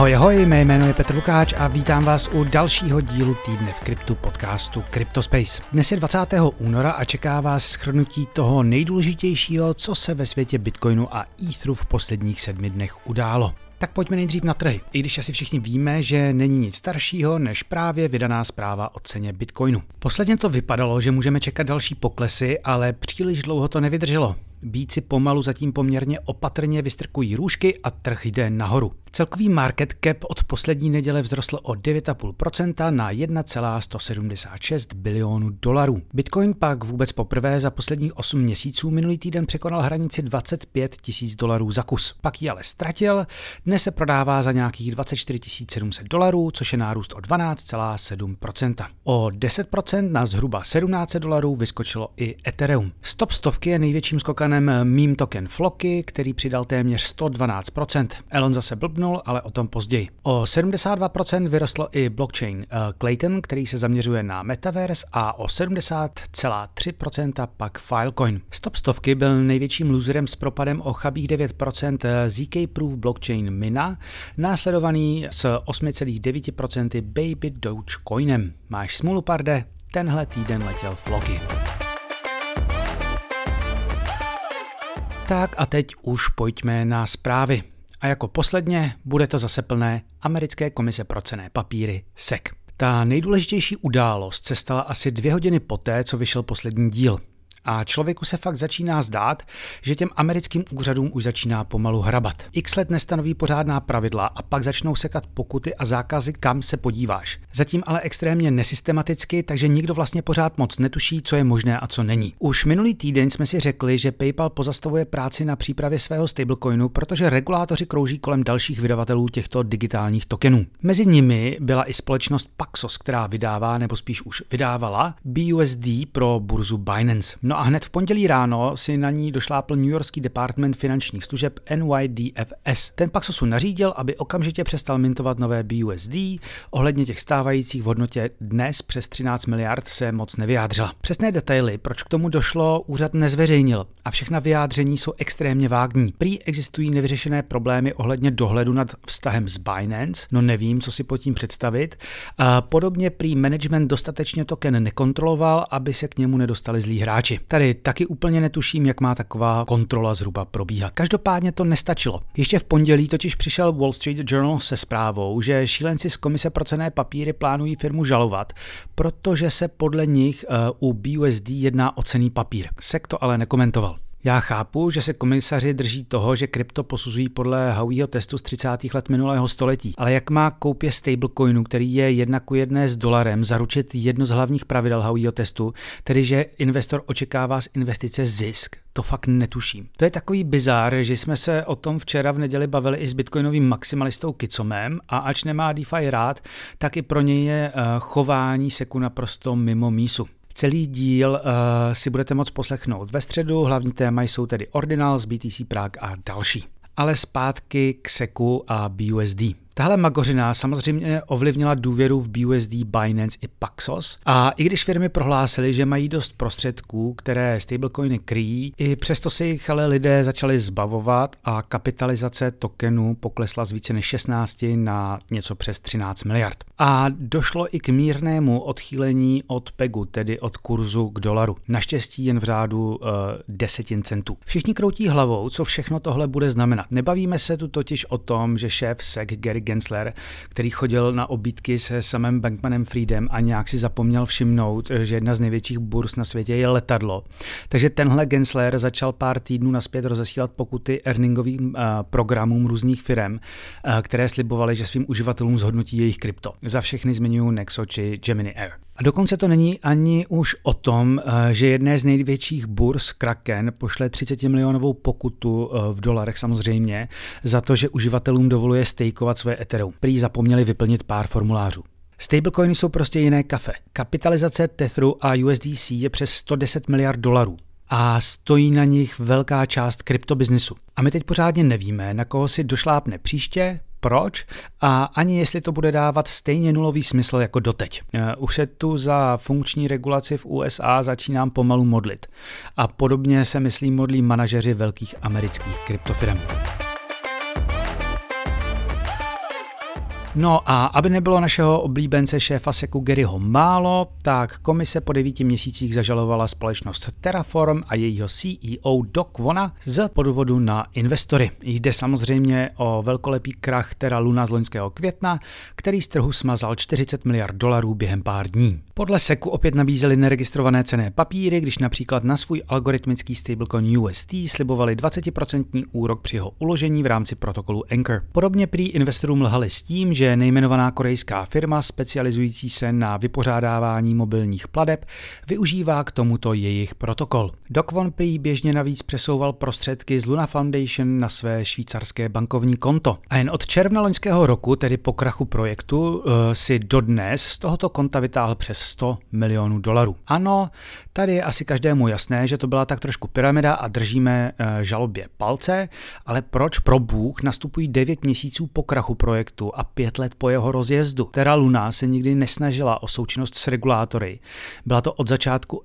Ahoj, ahoj, mé jméno je Petr Lukáč a vítám vás u dalšího dílu týdne v kryptu podcastu CryptoSpace. Dnes je 20. února a čeká vás schrnutí toho nejdůležitějšího, co se ve světě Bitcoinu a Etheru v posledních sedmi dnech událo. Tak pojďme nejdřív na trhy. I když asi všichni víme, že není nic staršího než právě vydaná zpráva o ceně Bitcoinu. Posledně to vypadalo, že můžeme čekat další poklesy, ale příliš dlouho to nevydrželo. Bíci pomalu zatím poměrně opatrně vystrkují růžky a trh jde nahoru. Celkový market cap od poslední neděle vzrostl o 9,5% na 1,176 bilionů dolarů. Bitcoin pak vůbec poprvé za posledních 8 měsíců minulý týden překonal hranici 25 tisíc dolarů za kus. Pak ji ale ztratil, dnes se prodává za nějakých 24 700 dolarů, což je nárůst o 12,7%. O 10% na zhruba 17 dolarů vyskočilo i Ethereum. Stop stovky je největším skokanem meme token Floky, který přidal téměř 112%. Elon zase blbnul ale o tom později. O 72% vyrostlo i blockchain eh, Clayton, který se zaměřuje na metaverse a o 70,3% pak Filecoin. Stop stovky byl největším loserem s propadem o chabých 9% eh, ZK Proof blockchain Mina, následovaný s 8,9% Baby Dogecoinem. Máš smůlu, parde? Tenhle týden letěl Floki. Tak a teď už pojďme na zprávy. A jako posledně bude to zase plné americké komise pro cené papíry SEC. Ta nejdůležitější událost se stala asi dvě hodiny poté, co vyšel poslední díl. A člověku se fakt začíná zdát, že těm americkým úřadům už začíná pomalu hrabat. X let nestanoví pořádná pravidla a pak začnou sekat pokuty a zákazy, kam se podíváš. Zatím ale extrémně nesystematicky, takže nikdo vlastně pořád moc netuší, co je možné a co není. Už minulý týden jsme si řekli, že PayPal pozastavuje práci na přípravě svého stablecoinu, protože regulátoři krouží kolem dalších vydavatelů těchto digitálních tokenů. Mezi nimi byla i společnost Paxos, která vydává nebo spíš už vydávala BUSD pro burzu Binance. No a hned v pondělí ráno si na ní došlápl New Yorkský department finančních služeb NYDFS. Ten Paxosu nařídil, aby okamžitě přestal mintovat nové BUSD, ohledně těch stávajících v hodnotě dnes přes 13 miliard se moc nevyjádřila. Přesné detaily, proč k tomu došlo, úřad nezveřejnil a všechna vyjádření jsou extrémně vágní. Prý existují nevyřešené problémy ohledně dohledu nad vztahem s Binance, no nevím, co si pod tím představit. Podobně prý management dostatečně token nekontroloval, aby se k němu nedostali zlí hráči. Tady taky úplně netuším, jak má taková kontrola zhruba probíhat. Každopádně to nestačilo. Ještě v pondělí totiž přišel Wall Street Journal se zprávou, že šílenci z Komise pro cené papíry plánují firmu žalovat, protože se podle nich uh, u BUSD jedná o cený papír. Sek to ale nekomentoval. Já chápu, že se komisaři drží toho, že krypto posuzují podle Howieho testu z 30. let minulého století, ale jak má koupě stablecoinu, který je jedna ku jedné s dolarem, zaručit jedno z hlavních pravidel Howieho testu, tedy že investor očekává z investice zisk, to fakt netuším. To je takový bizár, že jsme se o tom včera v neděli bavili i s bitcoinovým maximalistou Kicomem a ač nemá DeFi rád, tak i pro něj je uh, chování seku naprosto mimo mísu. Celý díl uh, si budete moct poslechnout ve středu, hlavní téma jsou tedy Ordinals, BTC Prague a další. Ale zpátky k SECu a BUSD. Tahle magořina samozřejmě ovlivnila důvěru v BUSD, Binance i Paxos a i když firmy prohlásily, že mají dost prostředků, které stablecoiny kryjí, i přesto si jich ale lidé začali zbavovat a kapitalizace tokenů poklesla z více než 16 na něco přes 13 miliard. A došlo i k mírnému odchýlení od PEGu, tedy od kurzu k dolaru. Naštěstí jen v řádu uh, desetin centů. Všichni kroutí hlavou, co všechno tohle bude znamenat. Nebavíme se tu totiž o tom, že šéf SEC Gary Gensler, který chodil na obídky se samým Bankmanem Friedem a nějak si zapomněl všimnout, že jedna z největších burs na světě je letadlo. Takže tenhle Gensler začal pár týdnů naspět rozesílat pokuty earningovým uh, programům různých firm, uh, které slibovaly, že svým uživatelům zhodnotí jejich krypto. Za všechny zmiňuji Nexo či Gemini Air. A dokonce to není ani už o tom, eh, že jedné z největších burs Kraken pošle 30 milionovou pokutu v dolarech samozřejmě za to, že uživatelům dovoluje stejkovat své Ethereum. Prý zapomněli vyplnit pár formulářů. Stablecoiny jsou prostě jiné kafe. Kapitalizace Tetheru a USDC je přes 110 miliard dolarů a stojí na nich velká část kryptobiznisu. A my teď pořádně nevíme, na koho si došlápne příště, proč a ani jestli to bude dávat stejně nulový smysl jako doteď. Eh, už se tu za funkční regulaci v USA začínám pomalu modlit. A podobně se myslím modlí manažeři velkých amerických kryptofirm. No a aby nebylo našeho oblíbence šéfa Seku Garyho málo, tak komise po devíti měsících zažalovala společnost Terraform a jejího CEO Doc Vona z podvodu na investory. Jde samozřejmě o velkolepý krach Terra Luna z loňského května, který z trhu smazal 40 miliard dolarů během pár dní. Podle Seku opět nabízeli neregistrované cené papíry, když například na svůj algoritmický stablecoin UST slibovali 20% úrok při jeho uložení v rámci protokolu Anchor. Podobně prý investorům lhali s tím, že nejmenovaná korejská firma specializující se na vypořádávání mobilních pladeb využívá k tomuto jejich protokol. Dokvon prý běžně navíc přesouval prostředky z Luna Foundation na své švýcarské bankovní konto. A jen od června loňského roku, tedy po krachu projektu, eh, si dodnes z tohoto konta vytáhl přes 100 milionů dolarů. Ano, tady je asi každému jasné, že to byla tak trošku pyramida a držíme eh, žalobě palce, ale proč pro Bůh nastupují 9 měsíců po krachu projektu a 5 let po jeho rozjezdu? Terra Luna se nikdy nesnažila o součinnost s regulátory. Byla to od začátku uh,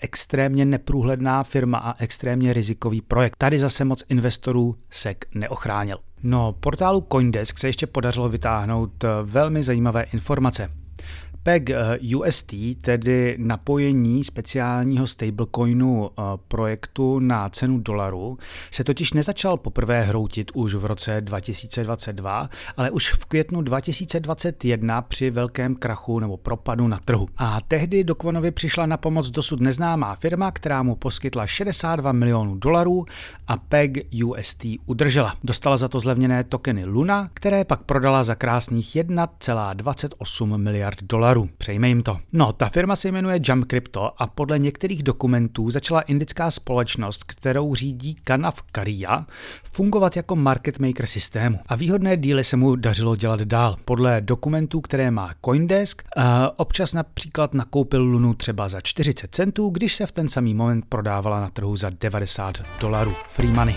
extrémně neprůhledná firma a extrémně rizikový projekt. Tady zase moc investorů SEC neochránil. No, portálu Coindesk se ještě podařilo vytáhnout eh, velmi zajímavé informace. PEG eh, UST, tedy napojení speciálního stablecoinu eh, projektu na cenu dolaru, se totiž nezačal poprvé hroutit už v roce 2022, ale už v květnu 2021 při velkém krachu nebo propadu na trhu. A tehdy do Kvonovi přišla na pomoc dosud neznámá firma, která mu poskytla 62 milionů dolarů a PEG UST udržela. Dostala za to zlevněné tokeny Luna, které pak prodala za krásných 1,28 miliard dolarů dolarů. Přejme jim to. No, ta firma se jmenuje Jump Crypto a podle některých dokumentů začala indická společnost, kterou řídí Kanav Karia, fungovat jako market maker systému. A výhodné díly se mu dařilo dělat dál. Podle dokumentů, které má Coindesk, uh, občas například nakoupil Lunu třeba za 40 centů, když se v ten samý moment prodávala na trhu za 90 dolarů. Free money.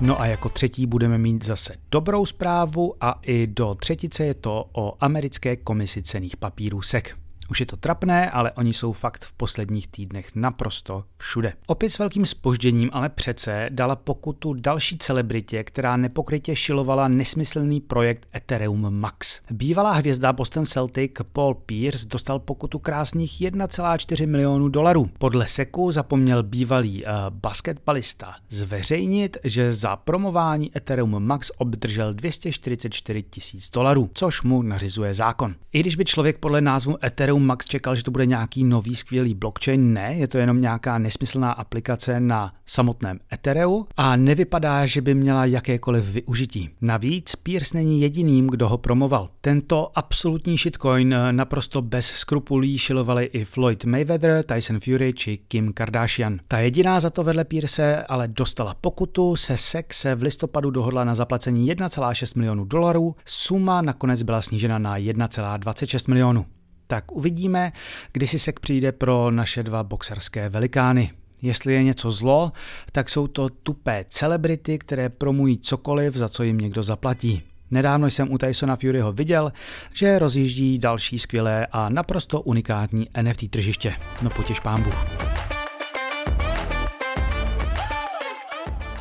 No a jako třetí budeme mít zase dobrou zprávu a i do třetice je to o americké komisi cených papírů SEC. Už je to trapné, ale oni jsou fakt v posledních týdnech naprosto všude. Opět s velkým spožděním, ale přece dala pokutu další celebritě, která nepokrytě šilovala nesmyslný projekt Ethereum Max. Bývalá hvězda Boston Celtic Paul Pierce dostal pokutu krásných 1,4 milionů dolarů. Podle Seku zapomněl bývalý uh, basketbalista zveřejnit, že za promování Ethereum Max obdržel 244 tisíc dolarů, což mu nařizuje zákon. I když by člověk podle názvu Ethereum Ethereum Max čekal, že to bude nějaký nový skvělý blockchain. Ne, je to jenom nějaká nesmyslná aplikace na samotném Ethereu a nevypadá, že by měla jakékoliv využití. Navíc Pierce není jediným, kdo ho promoval. Tento absolutní shitcoin naprosto bez skrupulí šilovali i Floyd Mayweather, Tyson Fury či Kim Kardashian. Ta jediná za to vedle Pierce ale dostala pokutu, se SEC se v listopadu dohodla na zaplacení 1,6 milionů dolarů, suma nakonec byla snížena na 1,26 milionů tak uvidíme, kdy si sek přijde pro naše dva boxerské velikány. Jestli je něco zlo, tak jsou to tupé celebrity, které promují cokoliv, za co jim někdo zaplatí. Nedávno jsem u Tysona Furyho viděl, že rozjíždí další skvělé a naprosto unikátní NFT tržiště. No potěž pán Bůh.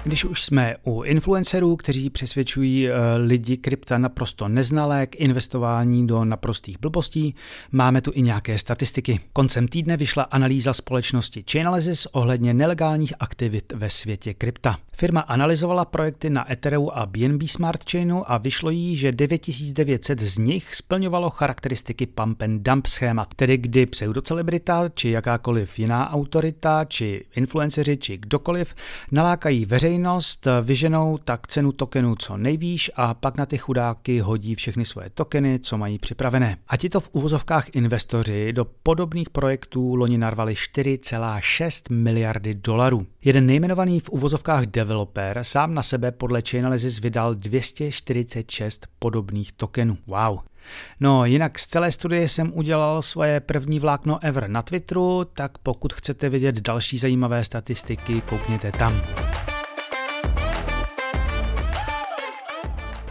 Když už jsme u influencerů, kteří přesvědčují eh, lidi krypta naprosto neznalé k investování do naprostých blbostí, máme tu i nějaké statistiky. Koncem týdne vyšla analýza společnosti Chainalysis ohledně nelegálních aktivit ve světě krypta. Firma analyzovala projekty na Ethereu a BNB Smart Chainu a vyšlo jí, že 9900 z nich splňovalo charakteristiky pump and dump schémat, tedy kdy pseudocelebrita či jakákoliv jiná autorita či influenceři či kdokoliv nalákají veřejnost veřejnost vyženou tak cenu tokenu co nejvýš a pak na ty chudáky hodí všechny svoje tokeny, co mají připravené. A tito v uvozovkách investoři do podobných projektů loni narvali 4,6 miliardy dolarů. Jeden nejmenovaný v uvozovkách developer sám na sebe podle Chainalysis vydal 246 podobných tokenů. Wow. No, jinak z celé studie jsem udělal svoje první vlákno ever na Twitteru, tak pokud chcete vidět další zajímavé statistiky, koukněte tam.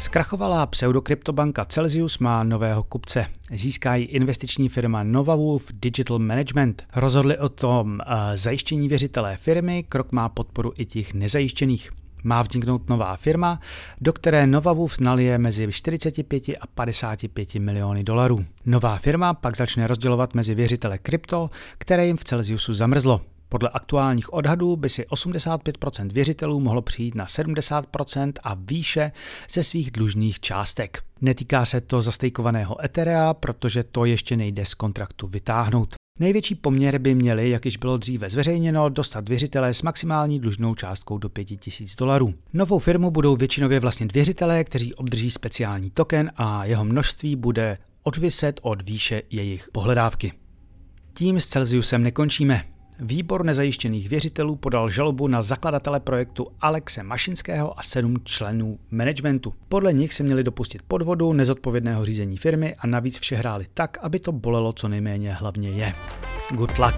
Zkrachovalá pseudokryptobanka Celsius má nového kupce. Získá ji investiční firma Novawolf Digital Management. Rozhodli o tom uh, zajištění věřitelé firmy, krok má podporu i těch nezajištěných. Má vzniknout nová firma, do které Novavův nalije mezi 45 a 55 miliony dolarů. Nová firma pak začne rozdělovat mezi věřitele krypto, které jim v Celsiusu zamrzlo. Podle aktuálních odhadů by si 85% věřitelů mohlo přijít na 70% a výše ze svých dlužných částek. Netýká se to zastejkovaného Etherea, protože to ještě nejde z kontraktu vytáhnout. Největší poměr by měli, jak již bylo dříve zveřejněno, dostat věřitelé s maximální dlužnou částkou do 5000 dolarů. Novou firmu budou většinově vlastnit věřitelé, kteří obdrží speciální token a jeho množství bude odviset od výše jejich pohledávky. Tím s Celsiusem nekončíme. Výbor nezajištěných věřitelů podal žalobu na zakladatele projektu Alexe Mašinského a sedm členů managementu. Podle nich se měli dopustit podvodu, nezodpovědného řízení firmy a navíc vše hráli tak, aby to bolelo co nejméně hlavně je. Good luck!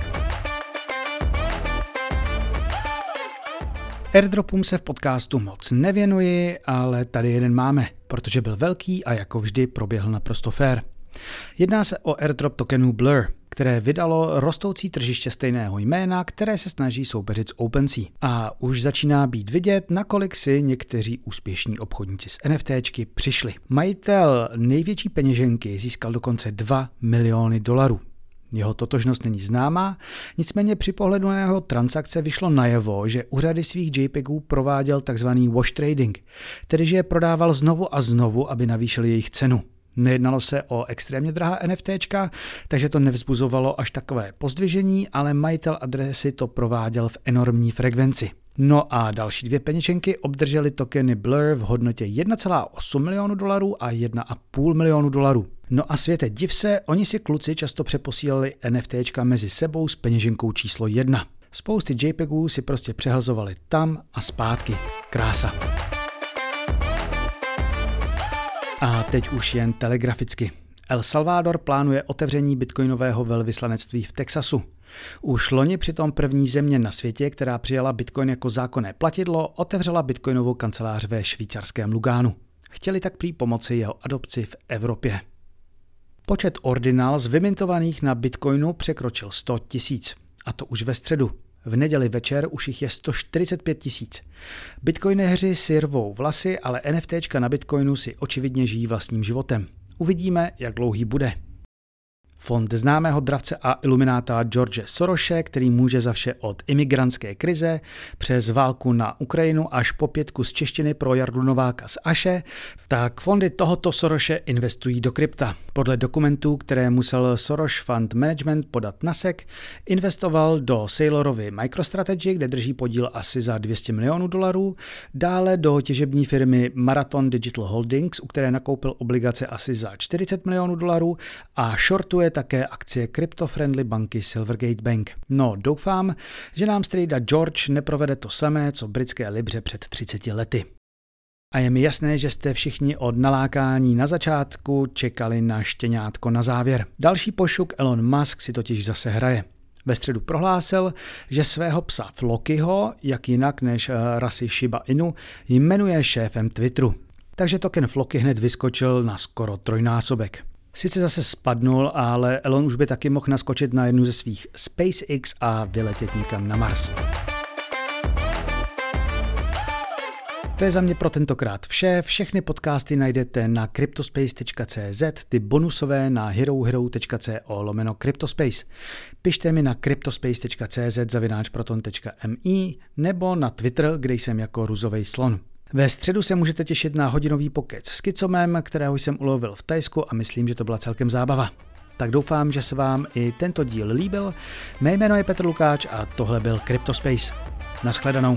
Airdropům se v podcastu moc nevěnuji, ale tady jeden máme, protože byl velký a jako vždy proběhl naprosto fair. Jedná se o airdrop tokenů Blur, které vydalo rostoucí tržiště stejného jména, které se snaží soupeřit s OpenSea. A už začíná být vidět, nakolik si někteří úspěšní obchodníci z NFTčky přišli. Majitel největší peněženky získal dokonce 2 miliony dolarů. Jeho totožnost není známá, nicméně při pohledu na jeho transakce vyšlo najevo, že u řady svých JPEGů prováděl tzv. wash trading, tedy že je prodával znovu a znovu, aby navýšil jejich cenu. Nejednalo se o extrémně drahá NFT, takže to nevzbuzovalo až takové pozdvižení, ale majitel adresy to prováděl v enormní frekvenci. No a další dvě peněženky obdržely tokeny Blur v hodnotě 1,8 milionu dolarů a 1,5 milionu dolarů. No a světe, div se, oni si kluci často přeposílali NFT mezi sebou s peněženkou číslo 1. Spousty JPEGů si prostě přehazovali tam a zpátky. Krása. A teď už jen telegraficky. El Salvador plánuje otevření bitcoinového velvyslanectví v Texasu. Už loni přitom první země na světě, která přijala bitcoin jako zákonné platidlo, otevřela bitcoinovou kancelář ve švýcarském Lugánu. Chtěli tak prý pomoci jeho adopci v Evropě. Počet ordinál z vymintovaných na bitcoinu překročil 100 tisíc. A to už ve středu. V neděli večer už jich je 145 tisíc. Bitcoinéři si rvou vlasy, ale NFTčka na Bitcoinu si očividně žijí vlastním životem. Uvidíme, jak dlouhý bude. Fond známého dravce a ilumináta George Soroshe, který může za vše od imigrantské krize přes válku na Ukrajinu až po pětku z češtiny pro Jardu Nováka z Aše, tak fondy tohoto Soroshe investují do krypta. Podle dokumentů, které musel Soros Fund Management podat na SEC, investoval do Sailorovy MicroStrategy, kde drží podíl asi za 200 milionů dolarů, dále do těžební firmy Marathon Digital Holdings, u které nakoupil obligace asi za 40 milionů dolarů a shortuje také akcie crypto-friendly banky Silvergate Bank. No, doufám, že nám strejda George neprovede to samé, co britské libře před 30 lety. A je mi jasné, že jste všichni od nalákání na začátku čekali na štěňátko na závěr. Další pošuk Elon Musk si totiž zase hraje. Ve středu prohlásil, že svého psa Flokyho, jak jinak než eh, rasy Shiba Inu, jmenuje šéfem Twitteru. Takže token Floky hned vyskočil na skoro trojnásobek. Sice zase spadnul, ale Elon už by taky mohl naskočit na jednu ze svých SpaceX a vyletět někam na Mars. To je za mě pro tentokrát vše. Všechny podcasty najdete na cryptospace.cz, ty bonusové na herohero.co lomeno cryptospace. Pište mi na cryptospace.cz zavináč proton.mi nebo na Twitter, kde jsem jako ruzovej slon. Ve středu se můžete těšit na hodinový pokec s Kicomem, kterého jsem ulovil v Tajsku a myslím, že to byla celkem zábava. Tak doufám, že se vám i tento díl líbil. Mé jméno je Petr Lukáč a tohle byl Cryptospace. Naschledanou.